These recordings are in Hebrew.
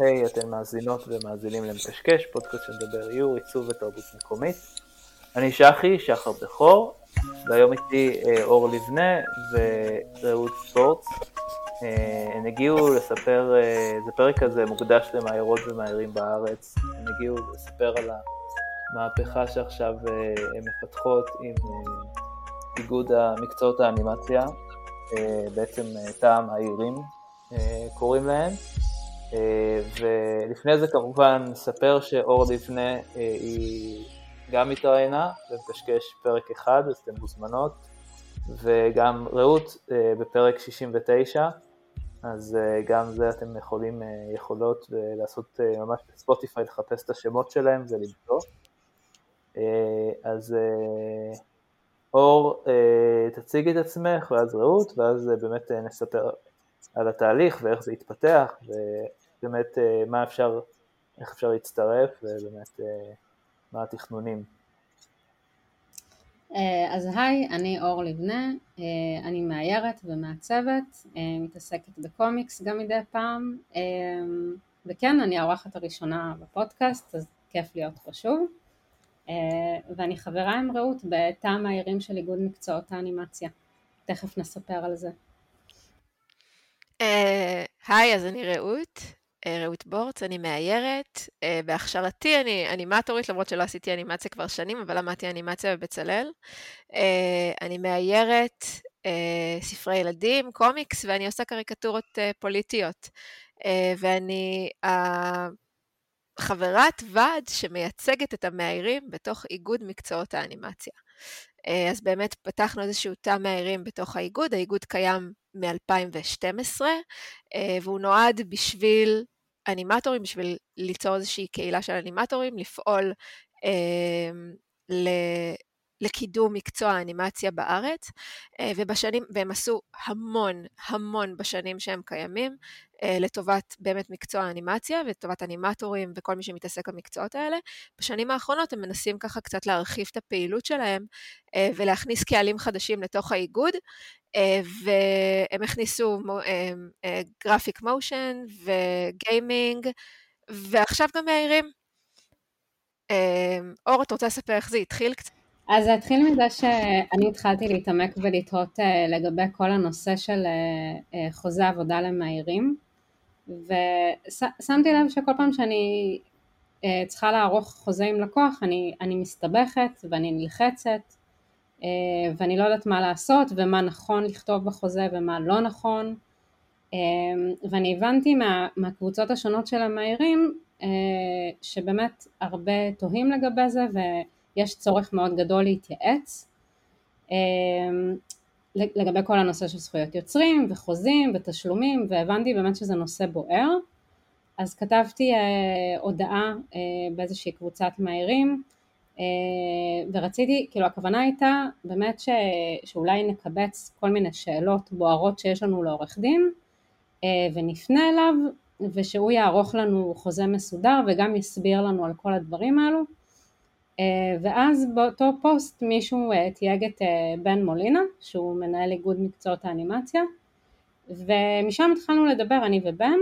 היי, אתן מאזינות ומאזינים למקשקש, פודקאסט שמדבר איור, עיצוב ותרבות מקומית. אני שחי, שחר בכור, והיום איתי אה, אור לבנה ורעות ספורט. אה, הם הגיעו לספר, אה, זה פרק כזה מוקדש למאיירות ומאיירים בארץ, הם הגיעו לספר על המהפכה שעכשיו הן מפתחות עם איגוד המקצועות האנימציה, בעצם טעם האיירים קוראים להם. ולפני זה כמובן נספר שאור לבנה היא גם התראיינה ומקשקש פרק אחד, אז אתן מוזמנות, וגם רעות אה, בפרק 69, אז אה, גם זה אתם יכולים, אה, יכולות לעשות ממש בספוטיפיי, לחפש את השמות שלהם ולמצוא. אז אור, תציגי את עצמך, ואז רעות, ואז באמת נספר על התהליך ואיך זה יתפתח, ובאמת מה אפשר, איך אפשר להצטרף, ובאמת מה התכנונים. אה, אז היי, אני אור לבנה, אה, אני מאיירת ומעצבת, אה, מתעסקת בקומיקס גם מדי פעם, וכן, אני האורחת הראשונה בפודקאסט, אז כיף להיות פה שוב. ואני חברה עם רעות בתא המאיירים של איגוד מקצועות האנימציה. תכף נספר על זה. היי, אז אני רעות, אה, רעות בורץ, אני מאיירת. אה, בהכשרתי אני אנימטורית, למרות שלא עשיתי אנימציה כבר שנים, אבל למדתי אנימציה בבצלאל. אה, אני מאיירת ספרי ילדים, קומיקס, ואני עושה קריקטורות פוליטיות. ואני חברת ועד שמייצגת את המאיירים בתוך איגוד מקצועות האנימציה. אז באמת פתחנו איזשהו תא מאיירים בתוך האיגוד, האיגוד קיים מ-2012, והוא נועד בשביל אנימטורים, בשביל ליצור איזושהי קהילה של אנימטורים, לפעול אה. לקידום מקצוע האנימציה בארץ, אה, ובשנים, והם עשו המון, המון בשנים שהם קיימים, אה, לטובת באמת מקצוע האנימציה ולטובת אנימטורים וכל מי שמתעסק במקצועות האלה. בשנים האחרונות הם מנסים ככה קצת להרחיב את הפעילות שלהם אה, ולהכניס קהלים חדשים לתוך האיגוד, והם הכניסו גרפיק מושן וגיימינג, ועכשיו גם מאיירים. אור, את רוצה לספר איך זה התחיל קצת? אז זה התחיל מזה שאני התחלתי להתעמק ולתהות לגבי כל הנושא של חוזה עבודה למהירים ושמתי לב שכל פעם שאני אה, צריכה לערוך חוזה עם לקוח אני, אני מסתבכת ואני נלחצת אה, ואני לא יודעת מה לעשות ומה נכון לכתוב בחוזה ומה לא נכון אה, ואני הבנתי מה, מהקבוצות השונות של המהירים שבאמת הרבה תוהים לגבי זה ויש צורך מאוד גדול להתייעץ לגבי כל הנושא של זכויות יוצרים וחוזים ותשלומים והבנתי באמת שזה נושא בוער. אז כתבתי אה, הודעה אה, באיזושהי קבוצת מהירים אה, ורציתי, כאילו הכוונה הייתה באמת ש, שאולי נקבץ כל מיני שאלות בוערות שיש לנו לעורך דין ונפנה אליו ושהוא יערוך לנו חוזה מסודר וגם יסביר לנו על כל הדברים האלו ואז באותו פוסט מישהו אה, תייג את אה, בן מולינה שהוא מנהל איגוד מקצועות האנימציה ומשם התחלנו לדבר אני ובן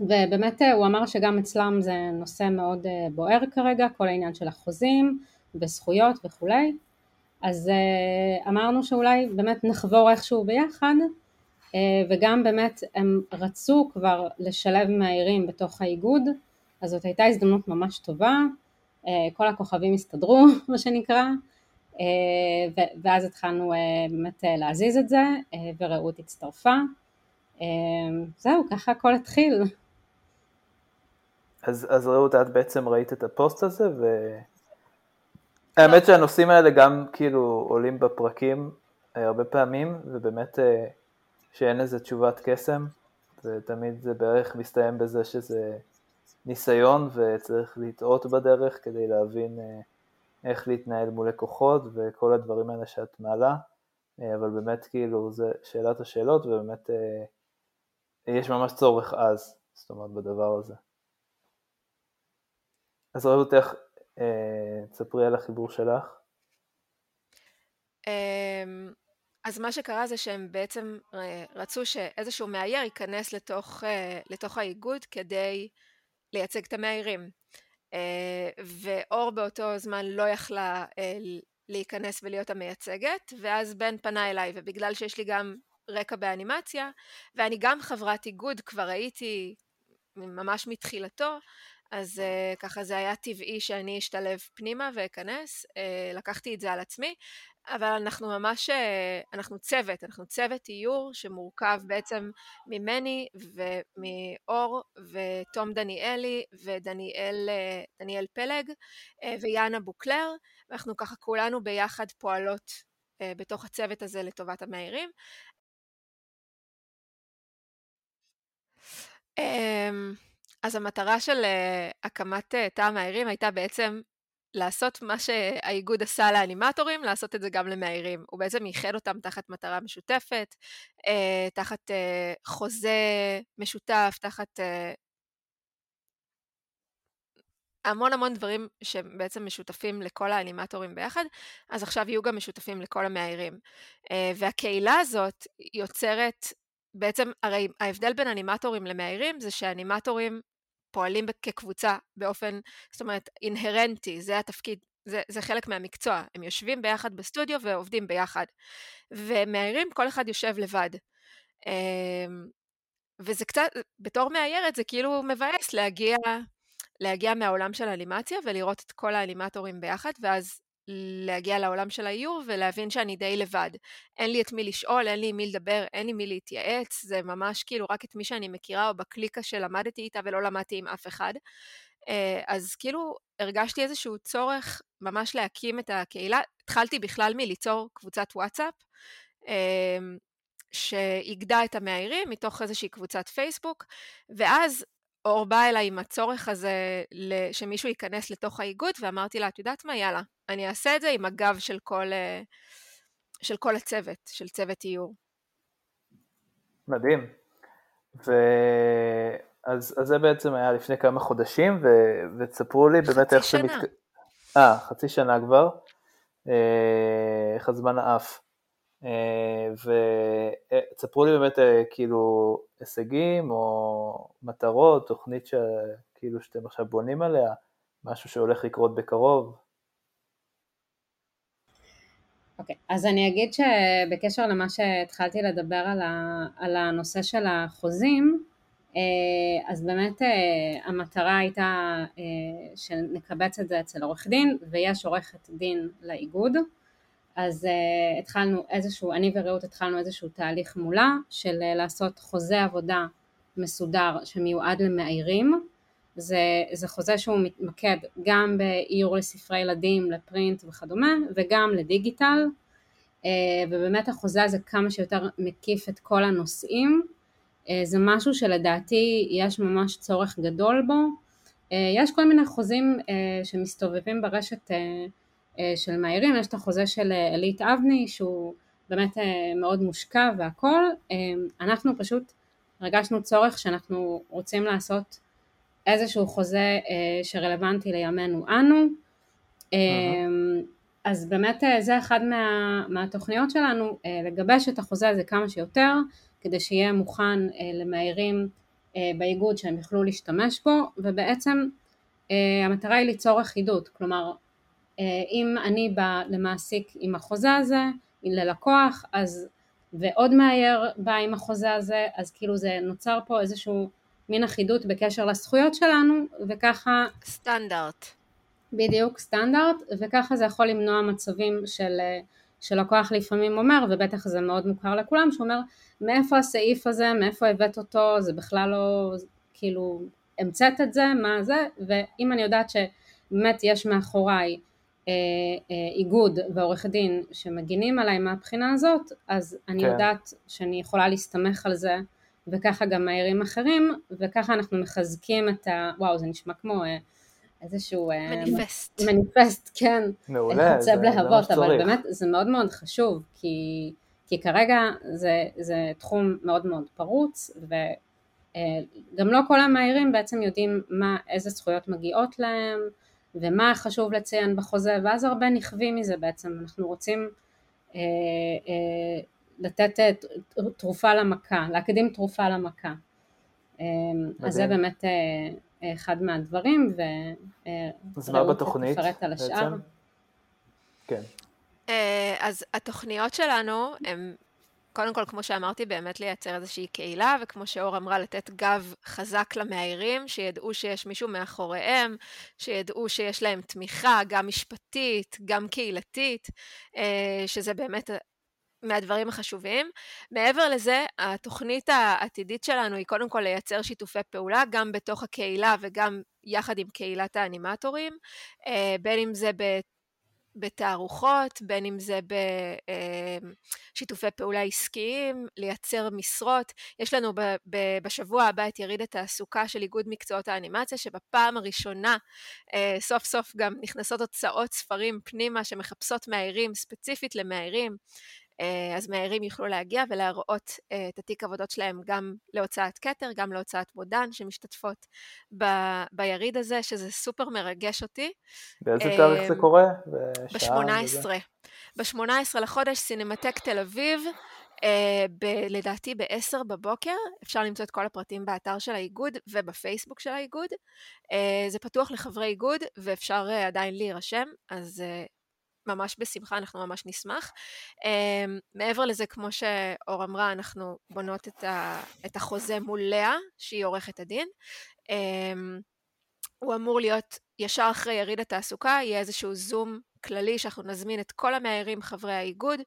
ובאמת הוא אמר שגם אצלם זה נושא מאוד בוער כרגע כל העניין של החוזים וזכויות וכולי. אז אמרנו שאולי באמת נחבור איכשהו ביחד וגם באמת הם רצו כבר לשלב מהעירים בתוך האיגוד אז זאת הייתה הזדמנות ממש טובה. אה, כל הכוכבים הסתדרו מה שנקרא אה, ואז התחלנו אה, באמת להזיז את זה ורעות הצטרפה. זהו ככה הכל התחיל. אז, אז רעות את בעצם ראית את הפוסט הזה והאמת שהנושאים האלה גם כאילו עולים בפרקים הרבה פעמים ובאמת שאין איזה תשובת קסם ותמיד זה בערך מסתיים בזה שזה ניסיון וצריך לטעות בדרך כדי להבין אה, איך להתנהל מול לקוחות וכל הדברים האלה שאת מעלה, אה, אבל באמת כאילו זה שאלת השאלות ובאמת אה, יש ממש צורך אז, זאת אומרת בדבר הזה. אז רעות איך, תספרי על החיבור שלך. אמ, אז מה שקרה זה שהם בעצם רצו שאיזשהו מאייר ייכנס לתוך, לתוך האיגוד כדי לייצג את המאיירים. אה, ואור באותו זמן לא יכלה להיכנס ולהיות המייצגת, ואז בן פנה אליי, ובגלל שיש לי גם רקע באנימציה, ואני גם חברת איגוד, כבר הייתי ממש מתחילתו, אז uh, ככה זה היה טבעי שאני אשתלב פנימה ואכנס, uh, לקחתי את זה על עצמי, אבל אנחנו ממש, uh, אנחנו צוות, אנחנו צוות איור שמורכב בעצם ממני ומאור ותום דניאלי ודניאל דניאל פלג uh, ויאנה בוקלר, ואנחנו ככה כולנו ביחד פועלות בתוך הצוות הזה לטובת המאיירים. Um, אז המטרה של הקמת תא המאיירים הייתה בעצם לעשות מה שהאיגוד עשה לאנימטורים, לעשות את זה גם למאיירים. הוא בעצם ייחד אותם תחת מטרה משותפת, uh, תחת uh, חוזה משותף, תחת uh, המון המון דברים שבעצם משותפים לכל האנימטורים ביחד, אז עכשיו יהיו גם משותפים לכל המאיירים. Uh, והקהילה הזאת יוצרת בעצם, הרי ההבדל בין אנימטורים למאיירים זה שאנימטורים פועלים כקבוצה באופן, זאת אומרת, אינהרנטי, זה התפקיד, זה, זה חלק מהמקצוע. הם יושבים ביחד בסטודיו ועובדים ביחד. ומאיירים, כל אחד יושב לבד. אמ, וזה קצת, בתור מאיירת זה כאילו מבאס להגיע, להגיע מהעולם של האנימציה ולראות את כל האנימטורים ביחד, ואז להגיע לעולם של האיור ולהבין שאני די לבד. אין לי את מי לשאול, אין לי מי לדבר, אין לי מי להתייעץ, זה ממש כאילו רק את מי שאני מכירה או בקליקה שלמדתי איתה ולא למדתי עם אף אחד. אה, אז כאילו הרגשתי איזשהו צורך ממש להקים את הקהילה. התחלתי בכלל מליצור קבוצת וואטסאפ, אה, שאיגדה את המאיירים מתוך איזושהי קבוצת פייסבוק, ואז אור באה אליי עם הצורך הזה שמישהו ייכנס לתוך האיגוד, ואמרתי לה, את יודעת מה, יאללה, אני אעשה את זה עם הגב של כל, אה, של כל הצוות, של צוות איור. מדהים. ו... אז, אז זה בעצם היה לפני כמה חודשים, ו... ותספרו לי באמת איך זה... חצי שנה. אה, חצי שנה כבר. אה, איך הזמן עף. אה, ותספרו לי באמת כאילו הישגים או מטרות, תוכנית שכאילו שאתם עכשיו בונים עליה, משהו שהולך לקרות בקרוב. אוקיי, okay, אז אני אגיד שבקשר למה שהתחלתי לדבר על, ה, על הנושא של החוזים, אה, אז באמת אה, המטרה הייתה אה, שנקבץ את זה אצל עורך דין, ויש עורכת דין לאיגוד, אז התחלנו איזשהו, אני ורעות התחלנו איזשהו תהליך מולה של לעשות חוזה עבודה מסודר שמיועד למאיירים, זה, זה חוזה שהוא מתמקד גם באיור לספרי ילדים, לפרינט וכדומה, וגם לדיגיטל, אה, ובאמת החוזה הזה כמה שיותר מקיף את כל הנושאים, אה, זה משהו שלדעתי יש ממש צורך גדול בו, אה, יש כל מיני חוזים שמסתובבים ברשת של מאיירים, יש את החוזה של אלית אבני שהוא באמת מאוד מושקע והכל, אנחנו פשוט הרגשנו צורך שאנחנו רוצים לעשות איזשהו חוזה אה, שרלוונטי לימינו אנו. אה, אז באמת אה, זה אחד מה, מהתוכניות שלנו, אה, לגבש את החוזה הזה כמה שיותר, כדי שיהיה מוכן אה, למאיירים אה, באיגוד שהם יוכלו להשתמש בו, ובעצם אה, המטרה היא ליצור אחידות, כלומר אה, אם אני בא למעסיק עם החוזה הזה, ללקוח, אז ועוד מאייר בא עם החוזה הזה, אז כאילו זה נוצר פה איזשהו מין אחידות בקשר לזכויות שלנו, וככה... סטנדרט. בדיוק, סטנדרט, וככה זה יכול למנוע מצבים של, שלקוח לפעמים אומר, ובטח זה מאוד מוכר לכולם, שהוא אומר, מאיפה הסעיף הזה, מאיפה הבאת אותו, זה בכלל לא, כאילו, המצאת את זה, מה זה, ואם אני יודעת שבאמת יש מאחוריי אה, אה, איגוד ועורך דין שמגינים עליי מהבחינה הזאת, אז אני כן. יודעת שאני יכולה להסתמך על זה וככה גם מהירים אחרים, וככה אנחנו מחזקים את ה... וואו, זה נשמע כמו אה, איזשהו... אה, מניפסט. מניפסט, כן. מעולה, זה, זה מה שצריך. אבל באמת זה מאוד מאוד חשוב, כי, כי כרגע זה, זה תחום מאוד מאוד פרוץ, וגם אה, לא כל המהירים בעצם יודעים מה, איזה זכויות מגיעות להם, ומה חשוב לציין בחוזה, ואז הרבה נכווים מזה בעצם. אנחנו רוצים... אה, אה, לתת אה, תרופה למכה, להקדים תרופה למכה. אז זה באמת אחד מהדברים, ורעות תפרט על השאר. כן. אז התוכניות שלנו הן קודם כל, כמו שאמרתי, באמת לייצר איזושהי קהילה, וכמו שאור אמרה, לתת גב חזק למאיירים, שידעו שיש מישהו מאחוריהם, שידעו שיש להם תמיכה, גם משפטית, גם קהילתית, אה, שזה באמת מהדברים החשובים. מעבר לזה, התוכנית העתידית שלנו היא קודם כל לייצר שיתופי פעולה, גם בתוך הקהילה וגם יחד עם קהילת האנימטורים, אה, בין אם זה בתערוכות, בין אם זה בשיתופי פעולה עסקיים, לייצר משרות. יש לנו בשבוע הבא את יריד התעסוקה של איגוד מקצועות האנימציה, שבפעם הראשונה אה, סוף סוף גם נכנסות הוצאות ספרים פנימה שמחפשות מאיירים, ספציפית למאיירים. אה, אז מאיירים יוכלו להגיע ולהראות אה, את התיק עבודות שלהם גם להוצאת כתר, גם להוצאת מודן, שמשתתפות ב- ביריד הזה, שזה סופר מרגש אותי. באיזה תאריך זה קורה? ב-18. ב-18 לחודש, סינמטק תל אביב, ב- לדעתי ב-10 בבוקר, אפשר למצוא את כל הפרטים באתר של האיגוד ובפייסבוק של האיגוד. זה פתוח לחברי איגוד ואפשר עדיין להירשם, אז ממש בשמחה, אנחנו ממש נשמח. Um, מעבר לזה, כמו שאור אמרה, אנחנו בונות את, ה, את החוזה מול לאה, שהיא עורכת הדין. Um, הוא אמור להיות ישר אחרי יריד התעסוקה, יהיה איזשהו זום כללי שאנחנו נזמין את כל המאיירים חברי האיגוד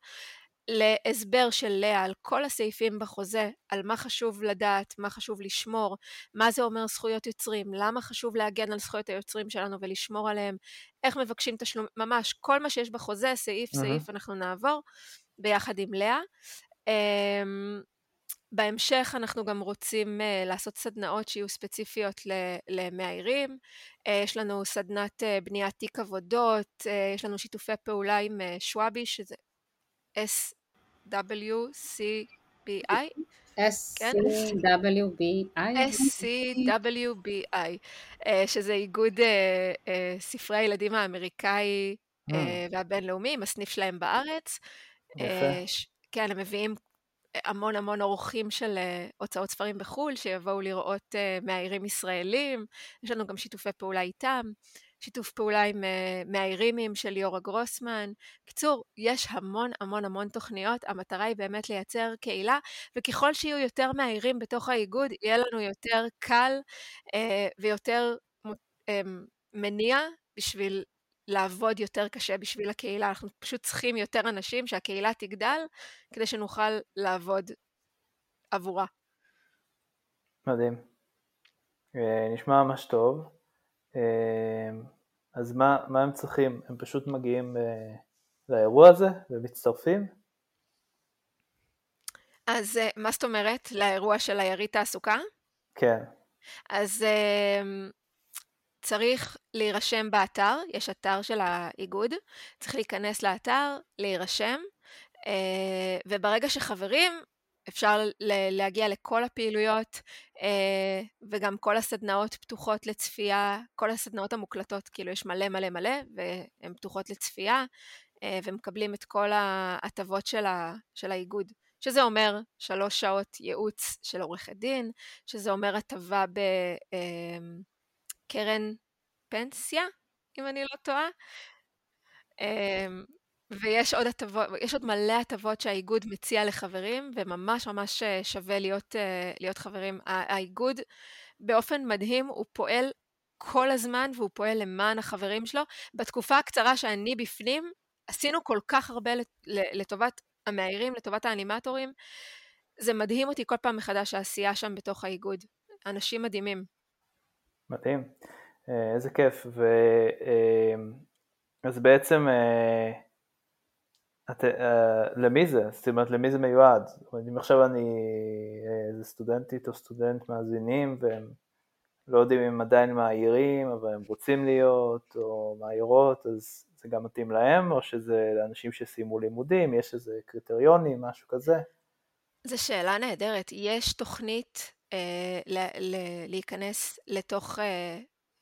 להסבר של לאה על כל הסעיפים בחוזה, על מה חשוב לדעת, מה חשוב לשמור, מה זה אומר זכויות יוצרים, למה חשוב להגן על זכויות היוצרים שלנו ולשמור עליהם, איך מבקשים תשלום, ממש כל מה שיש בחוזה, סעיף mm-hmm. סעיף אנחנו נעבור ביחד עם לאה. Um, בהמשך אנחנו גם רוצים uh, לעשות סדנאות שיהיו ספציפיות למאיירים. Uh, יש לנו סדנת uh, בניית תיק עבודות, uh, יש לנו שיתופי פעולה עם uh, שוואבי, שזה S-C-W-B-I. S-C-W-B-I, שזה איגוד אה, אה, ספרי הילדים האמריקאי אה, והבינלאומי, עם הסניף שלהם בארץ. כן, הם מביאים המון המון אורחים של הוצאות ספרים בחו"ל, שיבואו לראות מאיירים ישראלים, יש לנו גם שיתופי פעולה איתם. שיתוף פעולה עם uh, מהאירימים של ליאורה גרוסמן. קיצור, יש המון המון המון תוכניות, המטרה היא באמת לייצר קהילה, וככל שיהיו יותר מהאירים בתוך האיגוד, יהיה לנו יותר קל uh, ויותר um, מניע בשביל לעבוד יותר קשה בשביל הקהילה. אנחנו פשוט צריכים יותר אנשים, שהקהילה תגדל, כדי שנוכל לעבוד עבורה. מדהים. נשמע ממש טוב. אמ, אז מה, מה הם צריכים? הם פשוט מגיעים אה, לאירוע הזה ומצטרפים? אז אה, מה זאת אומרת? לאירוע של היריד תעסוקה? כן. אז צריך להירשם באתר, יש אתר של האיגוד, צריך להיכנס לאתר, להירשם, אה, וברגע שחברים, אפשר להגיע לכל הפעילויות אה, וגם כל הסדנאות פתוחות לצפייה, כל הסדנאות המוקלטות, כאילו יש מלא מלא מלא והן פתוחות לצפייה אה, ומקבלים את כל ההטבות של, של האיגוד. שזה אומר שלוש שעות ייעוץ של עורכת דין, שזה אומר הטבה בקרן אה, פנסיה, אם אני לא טועה. ויש עוד הטבות, יש עוד מלא הטבות שהאיגוד מציע לחברים, וממש ממש אה, שווה להיות, אה, להיות חברים. האיגוד באופן מדהים, הוא פועל כל הזמן והוא פועל למען החברים שלו. בתקופה הקצרה שאני בפנים, עשינו כל כך הרבה לטובת המאיירים, לטובת האנימטורים. זה מדהים אותי כל פעם מחדש העשייה שם בתוך האיגוד. אנשים מדהימים. מדהים, אה, איזה כיף. ו... אז בעצם את, uh, למי זה? זאת אומרת, למי זה מיועד? אומרת, אם עכשיו אני אה, איזה סטודנטית או סטודנט מאזינים והם לא יודעים אם עדיין מעירים, אבל הם רוצים להיות, או מעירות, אז זה גם מתאים להם, או שזה לאנשים שסיימו לימודים, יש איזה קריטריונים, משהו כזה? זו שאלה נהדרת. יש תוכנית אה, ל- ל- להיכנס לתוך אה,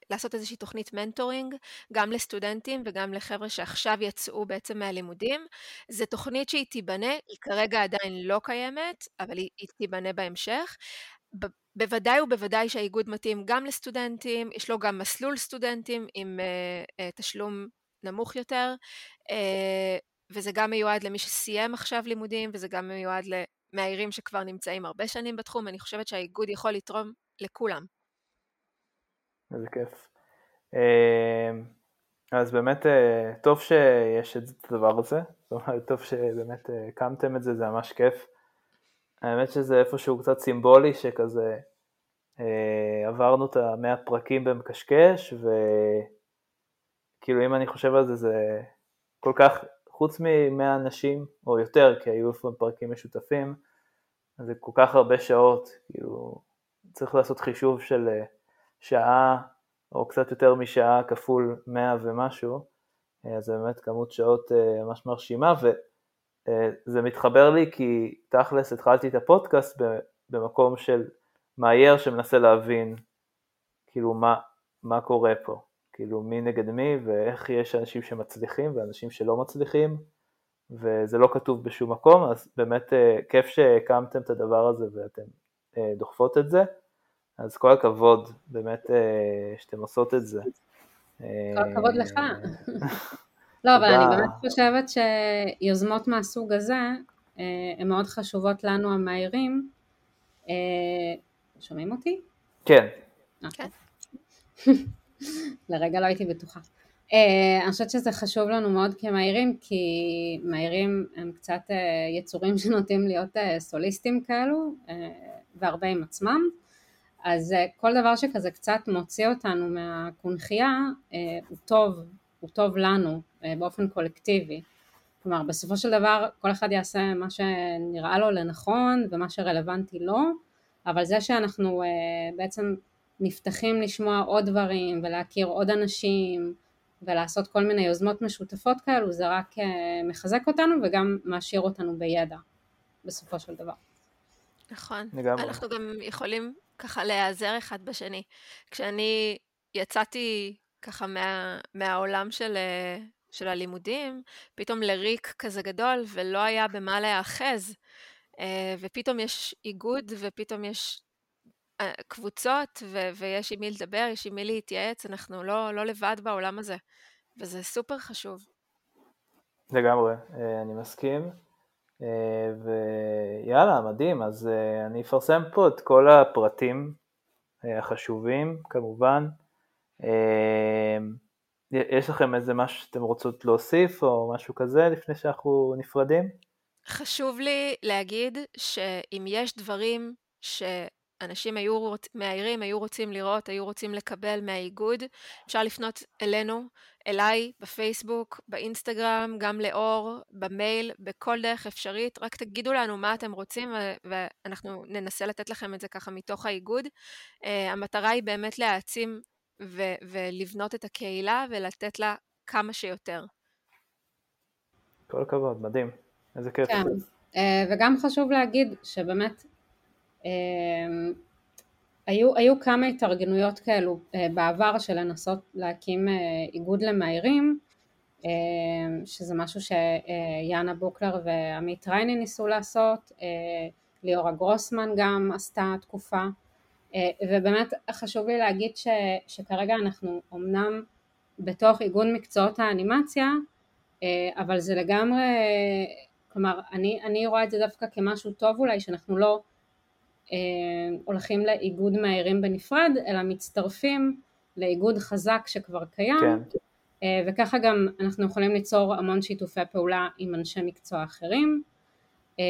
לעשות איזושהי תוכנית מנטורינג, גם לסטודנטים וגם לחבר'ה שעכשיו יצאו בעצם מהלימודים. זו תוכנית שהיא תיבנה, היא כרגע עדיין לא קיימת, אבל היא, היא תיבנה בהמשך. בוודאי ובוודאי שהאיגוד מתאים גם לסטודנטים, יש לו גם מסלול סטודנטים עם uh, uh, תשלום נמוך יותר, uh, וזה גם מיועד למי שסיים עכשיו לימודים, וזה גם מיועד למאיירים שכבר נמצאים הרבה שנים בתחום, אני חושבת שהאיגוד יכול לתרום לכולם. איזה כיף. אמ, אז באמת אה, טוב שיש את הדבר הזה, זאת אומרת טוב שבאמת אה, הקמתם את זה, זה ממש כיף. האמת שזה איפשהו קצת סימבולי שכזה אה, עברנו את המאה פרקים במקשקש וכאילו אם אני חושב על זה זה כל כך, חוץ ממאה אנשים או יותר כי היו לפעמים פרקים משותפים, זה כל כך הרבה שעות, כאילו צריך לעשות חישוב של שעה או קצת יותר משעה כפול 100 ומשהו, אז זה באמת כמות שעות ממש מרשימה וזה מתחבר לי כי תכלס התחלתי את הפודקאסט במקום של מאייר שמנסה להבין כאילו מה, מה קורה פה, כאילו מי נגד מי ואיך יש אנשים שמצליחים ואנשים שלא מצליחים וזה לא כתוב בשום מקום, אז באמת כיף שהקמתם את הדבר הזה ואתם דוחפות את זה. אז כל הכבוד, באמת אה, שאתם עושות את זה. כל הכבוד לך. לא, אבל אני באמת חושבת שיוזמות מהסוג הזה אה, הן מאוד חשובות לנו המהירים. אה, שומעים אותי? כן. כן. לרגע לא הייתי בטוחה. אני חושבת שזה חשוב לנו מאוד כמהירים, כי מהירים הם קצת יצורים שנוטים להיות סוליסטים כאלו, והרבה עם עצמם. אז אה, כל דבר שכזה קצת מוציא אותנו מהקונכייה אה, הוא טוב, הוא טוב לנו אה, באופן קולקטיבי. כלומר בסופו של דבר כל אחד יעשה מה שנראה לו לנכון ומה שרלוונטי לו, אבל זה שאנחנו בעצם נפתחים לשמוע עוד דברים ולהכיר עוד אנשים ולעשות כל מיני יוזמות משותפות כאלו זה רק מחזק אותנו וגם מעשיר אותנו בידע בסופו של דבר. נכון. לגמרי. אנחנו גם יכולים ככה להיעזר אחד בשני. כשאני יצאתי ככה מה, מהעולם של, אה, של הלימודים, פתאום לריק כזה גדול ולא היה במה להיאחז. אה, ופתאום יש איגוד ופתאום יש אה, קבוצות ו- ויש עם מי לדבר, יש עם מי להתייעץ, אנחנו לא, לא לבד בעולם הזה, וזה סופר חשוב. לגמרי, אני מסכים. אה, ויאללה, מדהים, אז אה, אני אפרסם פה את כל הפרטים אה, החשובים כמובן. יש לכם איזה משהו שאתם רוצות להוסיף או משהו כזה לפני שאנחנו נפרדים? חשוב לי להגיד שאם יש דברים ש... אנשים היו, מהעירים היו רוצים לראות, היו רוצים לקבל מהאיגוד, אפשר לפנות אלינו, אליי, בפייסבוק, באינסטגרם, גם לאור, במייל, בכל דרך אפשרית, רק תגידו לנו מה אתם רוצים ואנחנו ננסה לתת לכם את זה ככה מתוך האיגוד. Uh, המטרה היא באמת להעצים ו- ולבנות את הקהילה ולתת לה כמה שיותר. כל הכבוד, מדהים, איזה כיף. כן, uh, וגם חשוב להגיד שבאמת אמ, היו, היו כמה התארגנויות כאלו אה, בעבר של לנסות להקים אה, איגוד למהירים, אמ, שזה משהו שיאנה בוקלר ועמית רייני ניסו לעשות, אה, ליאורה גרוסמן גם עשתה תקופה, ובאמת חשוב לי להגיד ש, שכרגע אנחנו אמנם בתוך איגוד מקצועות האנימציה, אבל זה לגמרי, כלומר אני, אני רואה את זה דווקא כמשהו טוב אולי, שאנחנו לא הולכים לאיגוד מהירים בנפרד, אלא מצטרפים לאיגוד חזק שכבר קיים, כן. אה, וככה גם אנחנו יכולים ליצור המון שיתופי פעולה עם אנשי מקצוע אחרים, אה,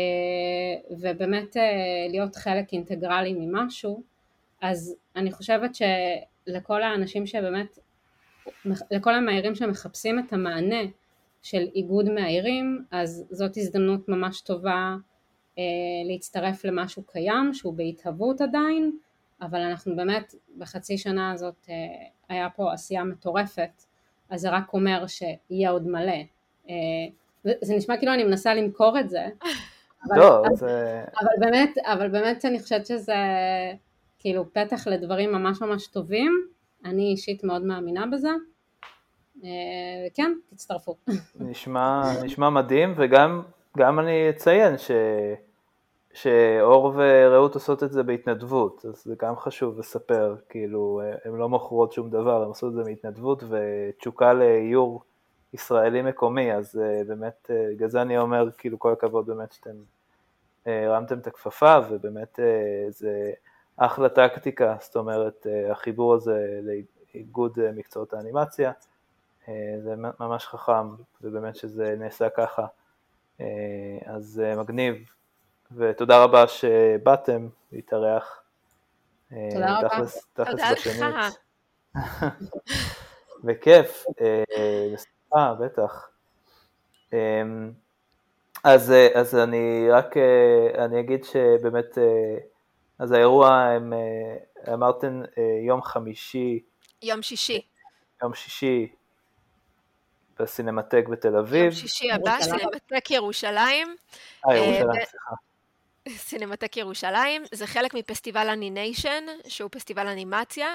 ובאמת להיות חלק אינטגרלי ממשהו, אז אני חושבת שלכל האנשים שבאמת, לכל המהירים שמחפשים את המענה של איגוד מהירים, אז זאת הזדמנות ממש טובה אה, להצטרף למשהו קיים שהוא בהתהוות עדיין, אבל אנחנו באמת בחצי שנה הזאת אה, היה פה עשייה מטורפת, אז זה רק אומר שיהיה עוד מלא. אה, זה נשמע כאילו אני מנסה למכור את זה, אבל, לא, אבל, זה... אבל באמת, אבל באמת אני חושבת שזה כאילו פתח לדברים ממש ממש טובים, אני אישית מאוד מאמינה בזה. כן, תצטרפו. נשמע, נשמע מדהים, וגם גם אני אציין ש, שאור ורעות עושות את זה בהתנדבות, אז זה גם חשוב לספר, כאילו, הן לא מוכרות שום דבר, הן עושות את זה בהתנדבות, ותשוקה לאיור ישראלי מקומי, אז באמת, בגלל זה אני אומר, כאילו, כל הכבוד באמת שאתם הרמתם את הכפפה, ובאמת זה אחלה טקטיקה, זאת אומרת, החיבור הזה לאיגוד מקצועות האנימציה. אה, זה ממש חכם, ובאמת שזה נעשה ככה, אה, אז אה, מגניב, ותודה רבה שבאתם להתארח. תודה רבה. תודה לך. בכיף, בשמחה, בטח. אז, אז אני רק, אני אגיד שבאמת, אז האירוע, הם, אמרתם יום חמישי. יום שישי. יום שישי, בסינמטק בתל אביב. יום שישי הבא, סינמטק ירושלים. אה, ירושלים, אה, סליחה. סינמטק ירושלים, זה חלק מפסטיבל אניניישן, שהוא פסטיבל אנימציה,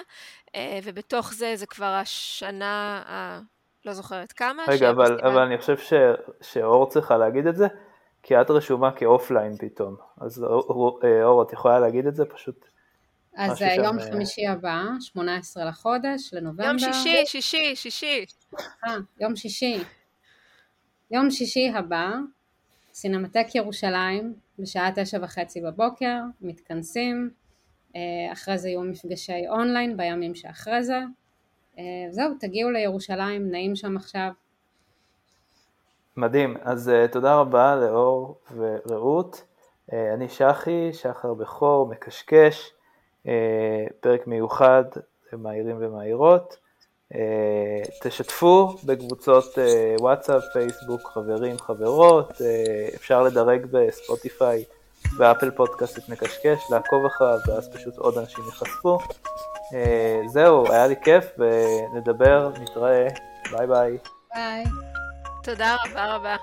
אה, ובתוך זה זה כבר השנה, ה... לא זוכרת כמה. רגע, אבל, פסטיבל... אבל אני חושב ש... שאור צריכה להגיד את זה, כי את רשומה כאופליין פתאום. אז אור, את יכולה להגיד את זה פשוט? אז זה יום שם... חמישי הבא, 18 לחודש, לנובמבר. יום שישי, שישי, שישי. אה, יום שישי. יום שישי הבא, סינמטק ירושלים, בשעה תשע וחצי בבוקר, מתכנסים, אה, אחרי זה יהיו מפגשי אונליין בימים שאחרי זה. אה, זהו, תגיעו לירושלים, נעים שם עכשיו. מדהים, אז תודה רבה לאור ורעות. אני שחי, שחר בכור, מקשקש. אה, פרק מיוחד למהירים ומהירות. אה, תשתפו בקבוצות אה, וואטסאפ, פייסבוק, חברים, חברות, אפשר לדרג בספוטיפיי ו Apple Podcast את מקשקש, לעקוב אחריו ואז פשוט עוד אנשים ייחשפו. זהו, היה לי כיף ונדבר, נתראה, ביי ביי. ביי. תודה רבה רבה.